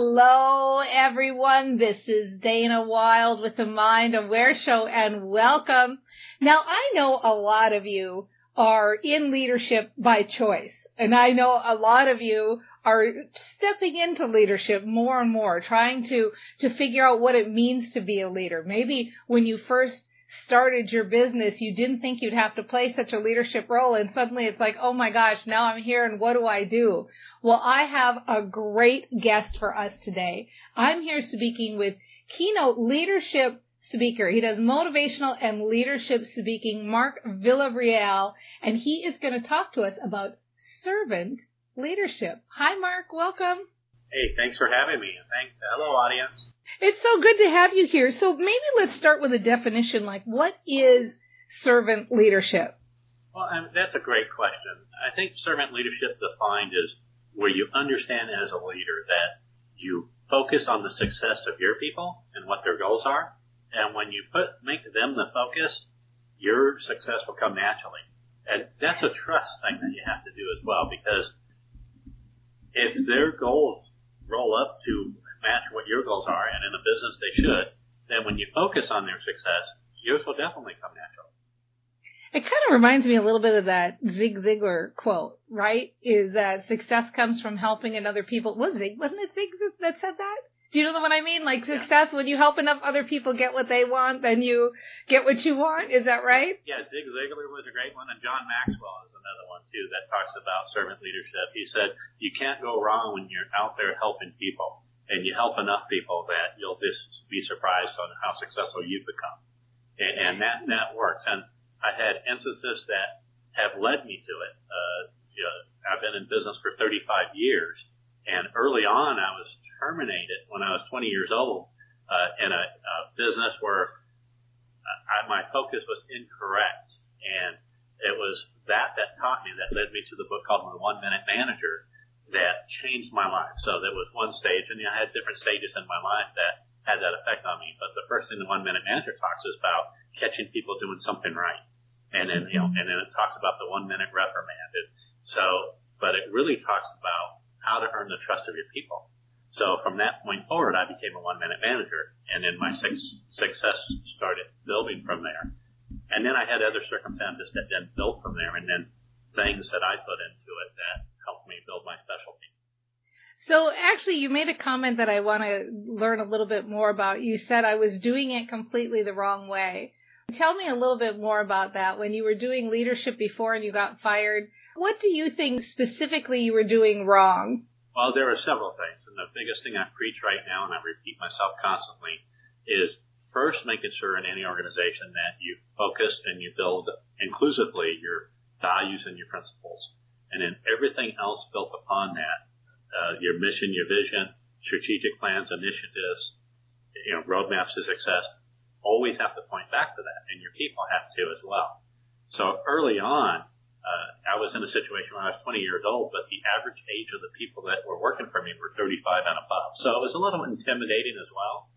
Hello, everyone. This is Dana Wilde with the Mind Aware Show, and welcome. Now, I know a lot of you are in leadership by choice, and I know a lot of you are stepping into leadership more and more, trying to to figure out what it means to be a leader. Maybe when you first started your business, you didn't think you'd have to play such a leadership role. And suddenly it's like, oh my gosh, now I'm here and what do I do? Well, I have a great guest for us today. I'm here speaking with keynote leadership speaker. He does motivational and leadership speaking, Mark Villarreal, and he is going to talk to us about servant leadership. Hi, Mark. Welcome. Hey, thanks for having me. Thanks. Hello, audience. It's so good to have you here. So maybe let's start with a definition. Like, what is servant leadership? Well, I mean, that's a great question. I think servant leadership defined is where you understand as a leader that you focus on the success of your people and what their goals are. And when you put make them the focus, your success will come naturally. And that's a trust thing that you have to do as well because if their goals roll up to match what your goals are, and in a business they should, then when you focus on their success, yours will definitely come natural. It kind of reminds me a little bit of that Zig Ziglar quote, right? Is that success comes from helping another people. Was Zig, wasn't it Zig that said that? Do you know what I mean? Like success, yeah. when you help enough other people get what they want, then you get what you want. Is that right? Yeah, Zig Ziglar was a great one, and John Maxwell is another one too that talks about servant leadership. He said you can't go wrong when you're out there helping people, and you help enough people that you'll just be surprised on how successful you've become, and, and that that works. And I had instances that have led me to it. Uh, you know, I've been in business for 35 years, and early on I was terminated when I was 20 years old uh, in a, a business where I, my focus was incorrect, and it was that that taught me that led me to the book called The One Minute Manager that changed my life. So there was one stage, and you know, I had different stages in my life that had that effect on me. But the first thing the One Minute Manager talks is about catching people doing something right, and then you know, and then it talks about the one minute reprimand. And so, but it really talks about how to earn the trust of your people. So from that point forward, I became a one minute manager and then my success started building from there. And then I had other circumstances that then built from there and then things that I put into it that helped me build my specialty. So actually you made a comment that I want to learn a little bit more about. You said I was doing it completely the wrong way. Tell me a little bit more about that. When you were doing leadership before and you got fired, what do you think specifically you were doing wrong? Well, there are several things And the biggest thing I preach right now, and I repeat myself constantly, is first making sure in any organization that you focus and you build inclusively your values and your principles. And then everything else built upon that, uh, your mission, your vision, strategic plans, initiatives, you know, roadmaps to success, always have to point back to that, and your people have to as well. So early on, uh, I was in a situation when I was 20 years old, but the average age of the people that were working for me were 35 and above. So it was a little intimidating as well.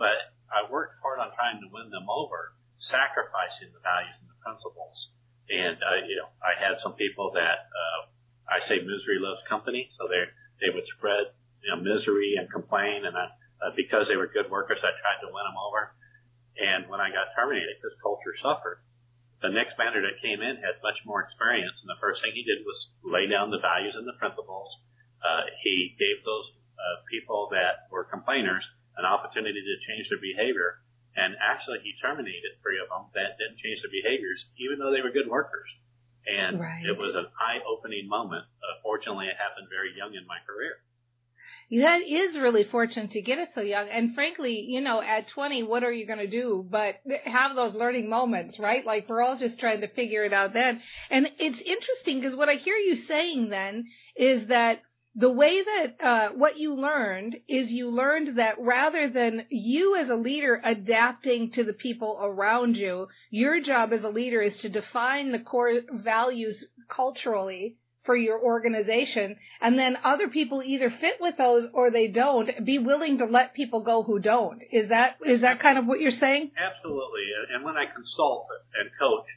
But I worked hard on trying to win them over, sacrificing the values and the principles. And, uh, you know, I had some people that, uh, I say misery loves company. So they, they would spread, you know, misery and complain. And I, uh, because they were good workers, I tried to win them over. And when I got terminated, because culture suffered, The next manager that came in had much more experience, and the first thing he did was lay down the values and the principles. Uh, he gave those uh, people that were complainers an opportunity to change their behavior, and actually he terminated three of them that didn't change their behaviors, even though they were good workers. And Right. it was an eye-opening moment. Uh, fortunately, it happened very young in my career. That is really fortunate to get it so young. And frankly, you know, at 20, what are you going to do but have those learning moments, right? Like we're all just trying to figure it out then. And it's interesting because what I hear you saying then is that the way that uh, what you learned is you learned that rather than you as a leader adapting to the people around you, your job as a leader is to define the core values culturally for your organization and then other people either fit with those or they don't be willing to let people go who don't is that is that kind of what you're saying Absolutely. And when I consult and coach,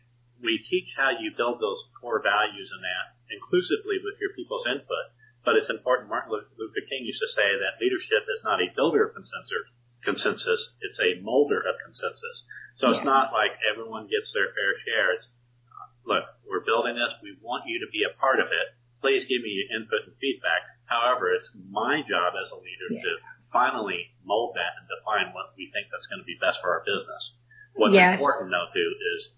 we teach how you build those core values and that inclusively with your people's input. But it's important. Martin Luther King used to say that leadership is not a builder of consensus. Consensus. It's a molder of consensus. So it's not like everyone gets their fair share. It's uh, look, we're building this. We want you to be a part of it. Please give me your input and feedback. However, it's my job as a leader Yeah. to finally mold that and define what we think that's going to be best for our business. What's Yes. important though too is,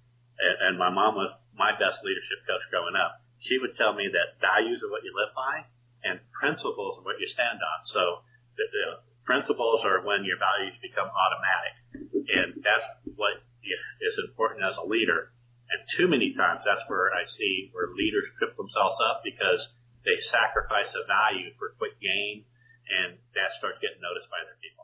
and my mom was my best leadership coach growing up. She would tell me that values are what you live by, and principles are what you stand on. So the, the principles are when your values become automatic, and that's what is important as a leader. And too many times, that's where I see where leaders trip themselves up because they sacrifice a value for quick gain, and that starts getting noticed by other people.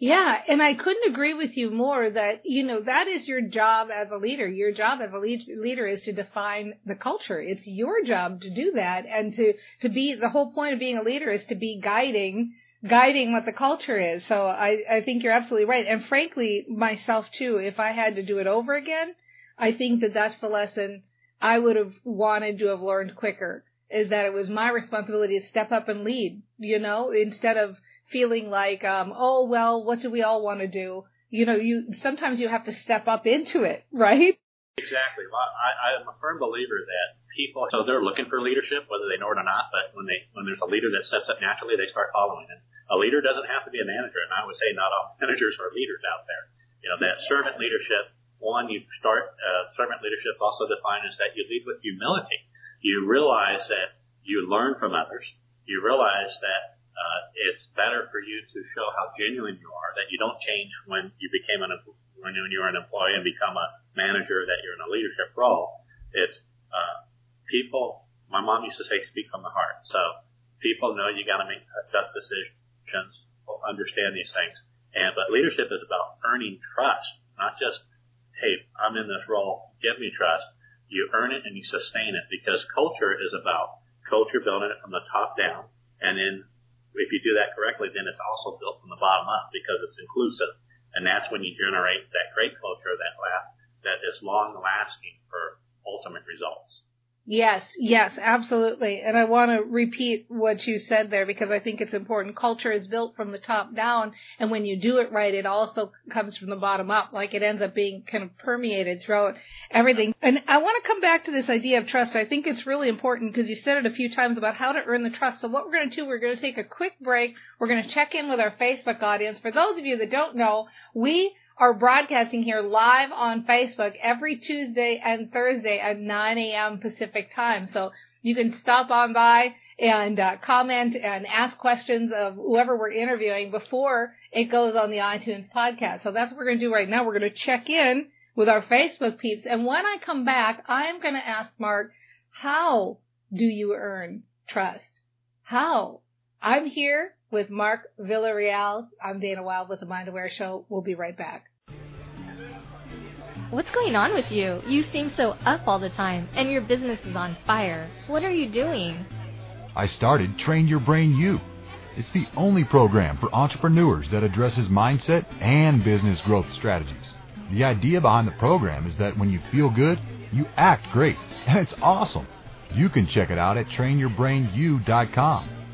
Yeah, and I couldn't agree with you more that, you know, that is your job as a leader. Your job as a lead, leader is to define the culture. It's your job to do that and to, to be, the whole point of being a leader is to be guiding, guiding what the culture is. So I, I think you're absolutely right. And frankly, myself too, if I had to do it over again, I think that that's the lesson I would have wanted to have learned quicker is that it was my responsibility to step up and lead, you know, instead of feeling like, um, oh, well, what do we all want to do? You know, you, sometimes you have to step up into it, right? Exactly. Well, I, I'm a firm believer that people, so they're looking for leadership, whether they know it or not, but when they, when there's a leader that steps up naturally, they start following. And a leader doesn't have to be a manager. And I would say not all managers are leaders out there. You know, that servant leadership, one, you start, uh, servant leadership also defined as that you lead with humility. You realize that you learn from others. You realize that uh, it's better for you to show how genuine you are, that you don't change when you became an when you, you're an employee and become a manager, that you're in a leadership role. It's uh, people. My mom used to say, "Speak from the heart." So people know you got to make tough decisions, understand these things, and but leadership is about earning trust, not just, "Hey, I'm in this role, give me trust." You earn it and you sustain it because culture is about culture building it from the top down, and then if you do that correctly, then it's also built from the bottom up because it's inclusive. And that's when you generate that great culture that la- that is long lasting for ultimate results. Yes, yes, absolutely. And I want to repeat what you said there because I think it's important. Culture is built from the top down. And when you do it right, it also comes from the bottom up. Like it ends up being kind of permeated throughout everything. And I want to come back to this idea of trust. I think it's really important because you said it a few times about how to earn the trust. So what we're going to do, we're going to take a quick break. We're going to check in with our Facebook audience. For those of you that don't know, we are broadcasting here live on Facebook every Tuesday and Thursday at 9 a.m. Pacific time. So you can stop on by and uh, comment and ask questions of whoever we're interviewing before it goes on the iTunes podcast. So that's what we're going to do right now. We're going to check in with our Facebook peeps. And when I come back, I'm going to ask Mark, how do you earn trust? How? I'm here with Mark Villarreal. I'm Dana Wilde with the Mind Aware Show. We'll be right back. What's going on with you? You seem so up all the time, and your business is on fire. What are you doing? I started Train Your Brain U. It's the only program for entrepreneurs that addresses mindset and business growth strategies. The idea behind the program is that when you feel good, you act great, and it's awesome. You can check it out at trainyourbrainu.com,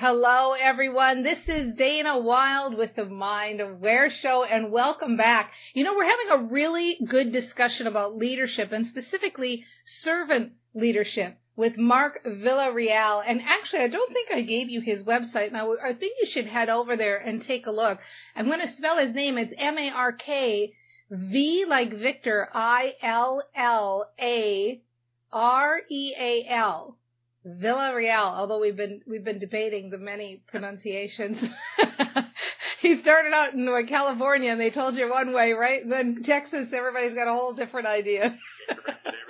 Hello, everyone. This is Dana Wilde with the Mind Aware Show, and welcome back. You know, we're having a really good discussion about leadership and specifically servant leadership with Mark Villarreal. And actually, I don't think I gave you his website. Now, I think you should head over there and take a look. I'm going to spell his name. It's M-A-R-K V like Victor I L L A R E A L. Villarreal, although we've been we've been debating the many pronunciations. he started out in California and they told you one way, right? And then Texas, everybody's got a whole different idea.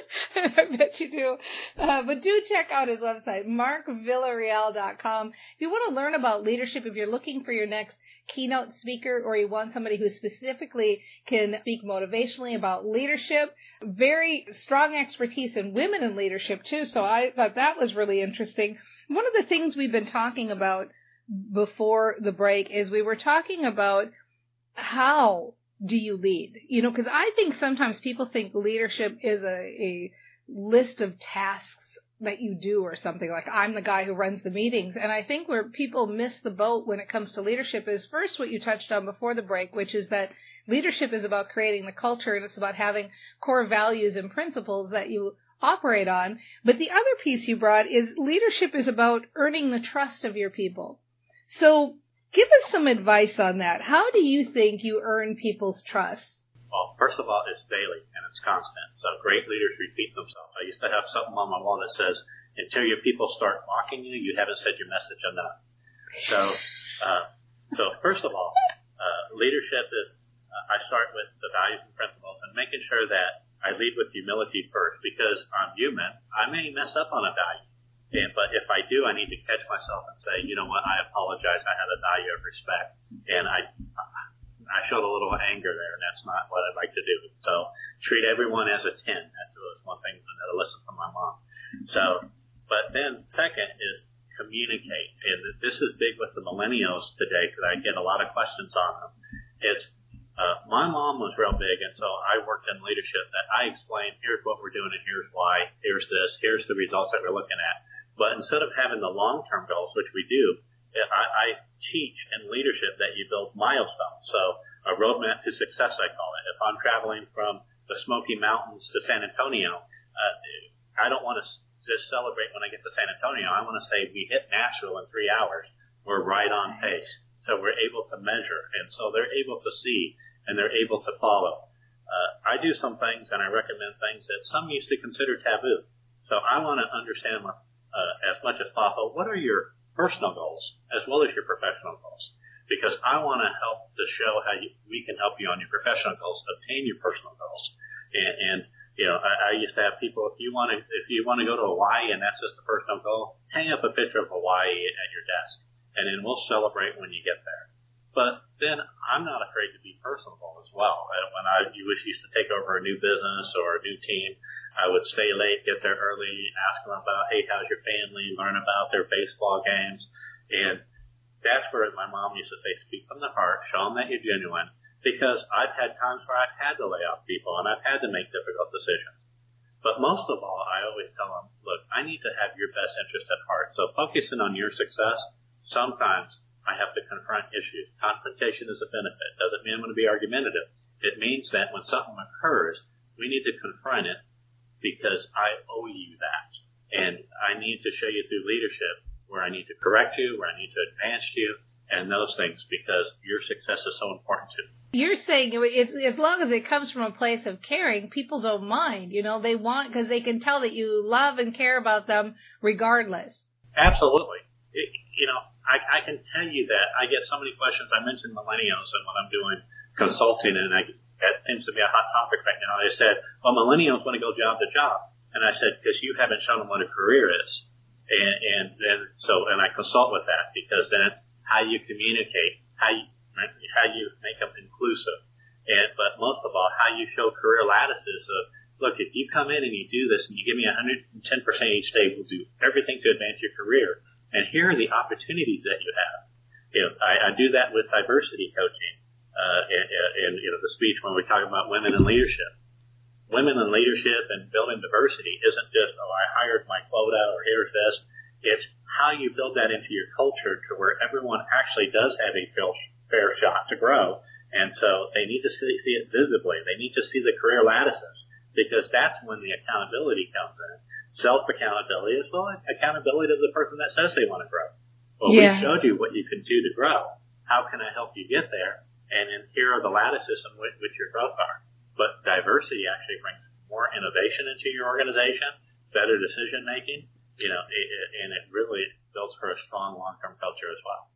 I bet you do. Uh, but do check out his website, markvillarreal.com. If you want to learn about leadership, if you're looking for your next keynote speaker or you want somebody who specifically can speak motivationally about leadership, very strong expertise in women in leadership too. So I thought that was really interesting. One of the things we've been talking about before the break is we were talking about how do you lead? You know, because I think sometimes people think leadership is a, a list of tasks that you do or something like I'm the guy who runs the meetings. And I think where people miss the boat when it comes to leadership is first what you touched on before the break, which is that leadership is about creating the culture and it's about having core values and principles that you operate on. But the other piece you brought is leadership is about earning the trust of your people. So Give us some advice on that. How do you think you earn people's trust? Well, first of all, it's daily and it's constant. So great leaders repeat themselves. I used to have something on my wall that says, until your people start mocking you, you haven't said your message enough. So, uh, so first of all, uh, leadership is, uh, I start with the values and principles and making sure that I lead with humility first because I'm human. I may mess up on a value. And, but if I do, I need to catch myself and say, you know what, I apologize. I had a value of respect, and I I showed a little anger there, and that's not what I'd like to do. So treat everyone as a ten. That was one thing that I listened from my mom. So, but then second is communicate, and this is big with the millennials today because I get a lot of questions on them. It's uh, my mom was real big, and so I worked in leadership. That I explained, here's what we're doing, and here's why. Here's this. Here's the results that we're looking at but instead of having the long-term goals, which we do, I, I teach in leadership that you build milestones. So a roadmap to success, I call it. If I'm traveling from the Smoky Mountains to San Antonio, uh, I don't want to just celebrate when I get to San Antonio. I want to say we hit Nashville in three hours. We're right on pace. So we're able to measure. And so they're able to see and they're able to follow. Uh, I do some things and I recommend things that some used to consider taboo. So I want to understand my uh, as much as possible, what are your personal goals as well as your professional goals? Because I want to help to show how you, we can help you on your professional goals, obtain your personal goals. And, and you know, I, I used to have people, if you want to, if you want to go to Hawaii and that's just a personal goal, hang up a picture of Hawaii at your desk and then we'll celebrate when you get there. But then I'm not afraid to be personable as well. When I used to take over a new business or a new team, I would stay late, get there early, ask them about, hey, how's your family, learn about their baseball games. And that's where my mom used to say, speak from the heart, show them that you're genuine. Because I've had times where I've had to lay off people and I've had to make difficult decisions. But most of all, I always tell them, look, I need to have your best interest at heart. So focusing on your success, sometimes I have to confront issues. Confrontation is a benefit. Doesn't mean I'm going to be argumentative. It means that when something occurs, we need to confront it because I owe you that. And I need to show you through leadership where I need to correct you, where I need to advance you, and those things because your success is so important to me. You're saying it's, as long as it comes from a place of caring, people don't mind. You know, they want because they can tell that you love and care about them regardless. Absolutely. It, you know, I, I can tell you that I get so many questions. I mentioned millennials and when I'm doing consulting, and I that seems to be a hot topic right now. They said, well, millennials want to go job to job. And I said, because you haven't shown them what a career is. And, and then, so, and I consult with that because then how you communicate, how you, how you make them inclusive. and but most of all, how you show career lattices of look, if you come in and you do this and you give me 110% each day, we'll do everything to advance your career. And here are the opportunities that you have. You know, I, I do that with diversity coaching, uh, and, and, you know, the speech when we talk about women in leadership. Women in leadership and building diversity isn't just, oh, I hired my quota or here's this. It's how you build that into your culture to where everyone actually does have a fair shot to grow. And so they need to see, see it visibly. They need to see the career lattices because that's when the accountability comes in. Self accountability as well as accountability of the person that says they want to grow. Well, yeah. we showed you what you can do to grow. How can I help you get there? And then here are the lattices in which, which your growth are. But diversity actually brings more innovation into your organization, better decision making, you know, it, it, and it really builds for a strong long-term culture as well.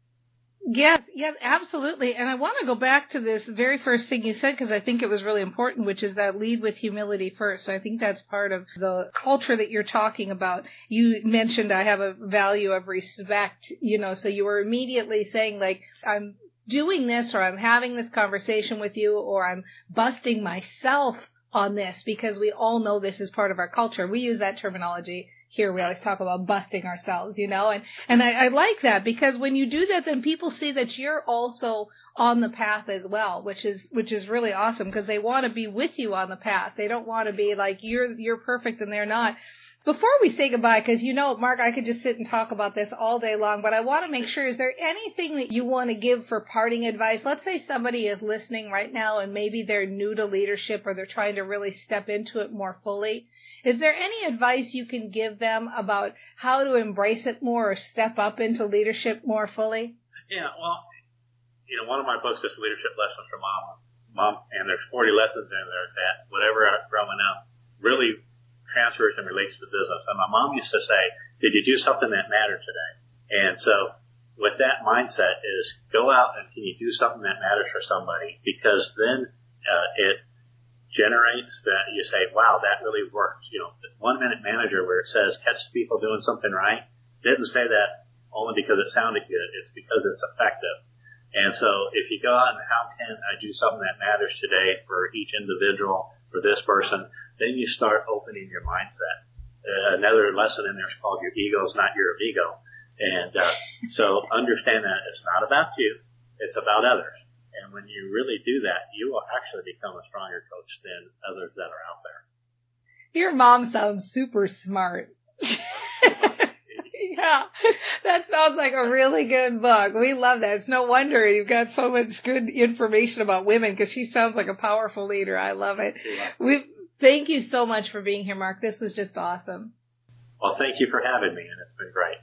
Yes, yes, absolutely. And I want to go back to this very first thing you said because I think it was really important, which is that lead with humility first. So I think that's part of the culture that you're talking about. You mentioned I have a value of respect, you know, so you were immediately saying like, I'm doing this or I'm having this conversation with you or I'm busting myself on this because we all know this is part of our culture. We use that terminology here we always talk about busting ourselves, you know, and, and I, I like that because when you do that, then people see that you're also on the path as well, which is, which is really awesome because they want to be with you on the path. They don't want to be like, you're, you're perfect and they're not. Before we say goodbye, because you know, Mark, I could just sit and talk about this all day long, but I want to make sure, is there anything that you want to give for parting advice? Let's say somebody is listening right now and maybe they're new to leadership or they're trying to really step into it more fully. Is there any advice you can give them about how to embrace it more or step up into leadership more fully? Yeah, well, you know, one of my books is Leadership Lessons from Mom. Mom, and there's 40 lessons in there that whatever I'm growing up really transfers and relates to business. And my mom used to say, did you do something that mattered today? And so with that mindset is go out and can you do something that matters for somebody? Because then uh, it generates that you say, wow, that really worked. You know, one minute manager where it says catch people doing something right didn't say that only because it sounded good. It's because it's effective. And so if you go out and how can I do something that matters today for each individual, for this person, then you start opening your mindset. Uh, another lesson in there is called your ego is not your ego. And uh, so understand that it's not about you, it's about others. And when you really do that, you will actually become a stronger coach than others that are out there. Your mom sounds super smart. yeah, that sounds like a really good book. We love that. It's no wonder you've got so much good information about women because she sounds like a powerful leader. I love it. We thank you so much for being here, Mark. This was just awesome. Well, thank you for having me, and it's been great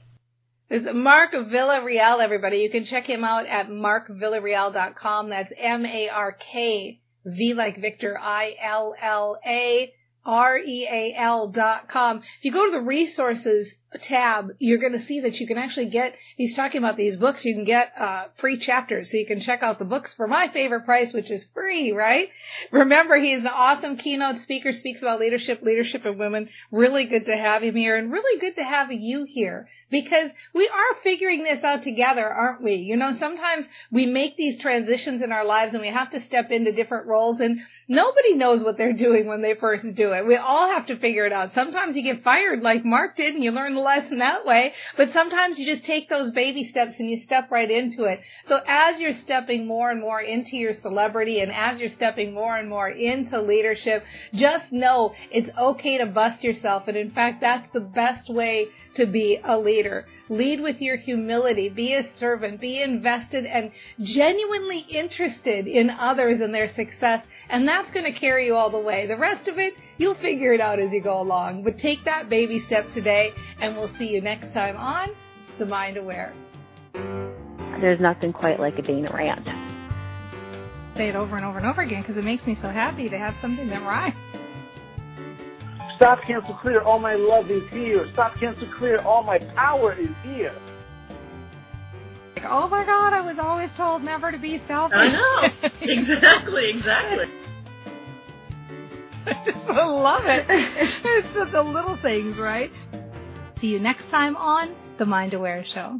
is Mark Villarreal, everybody. You can check him out at markvillarreal.com. That's M-A-R-K, V like Victor, I-L-L-A, R-E-A-L dot com. If you go to the resources tab, you're going to see that you can actually get, he's talking about these books, you can get uh, free chapters. So you can check out the books for my favorite price, which is free, right? Remember, he's an awesome keynote speaker, speaks about leadership, leadership of women. Really good to have him here and really good to have you here because we are figuring this out together, aren't we? You know, sometimes we make these transitions in our lives and we have to step into different roles and nobody knows what they're doing when they first do it. We all have to figure it out. Sometimes you get fired like Mark did and you learn the lesson that way, but sometimes you just take those baby steps and you step right into it. So as you're stepping more and more into your celebrity and as you're stepping more and more into leadership, just know it's okay to bust yourself. And in fact, that's the best way to be a leader. Lead with your humility. Be a servant. Be invested and genuinely interested in others and their success. And that's going to carry you all the way. The rest of it, you'll figure it out as you go along. But take that baby step today and we'll see you next time on The Mind Aware. There's nothing quite like a Dana rant. Say it over and over and over again because it makes me so happy to have something that rhymes. Stop, cancel, clear. All my love is here. Stop, cancel, clear. All my power is here. Like, oh my God, I was always told never to be selfish. I know. exactly, exactly. I just love it. It's just the little things, right? See you next time on The Mind Aware Show.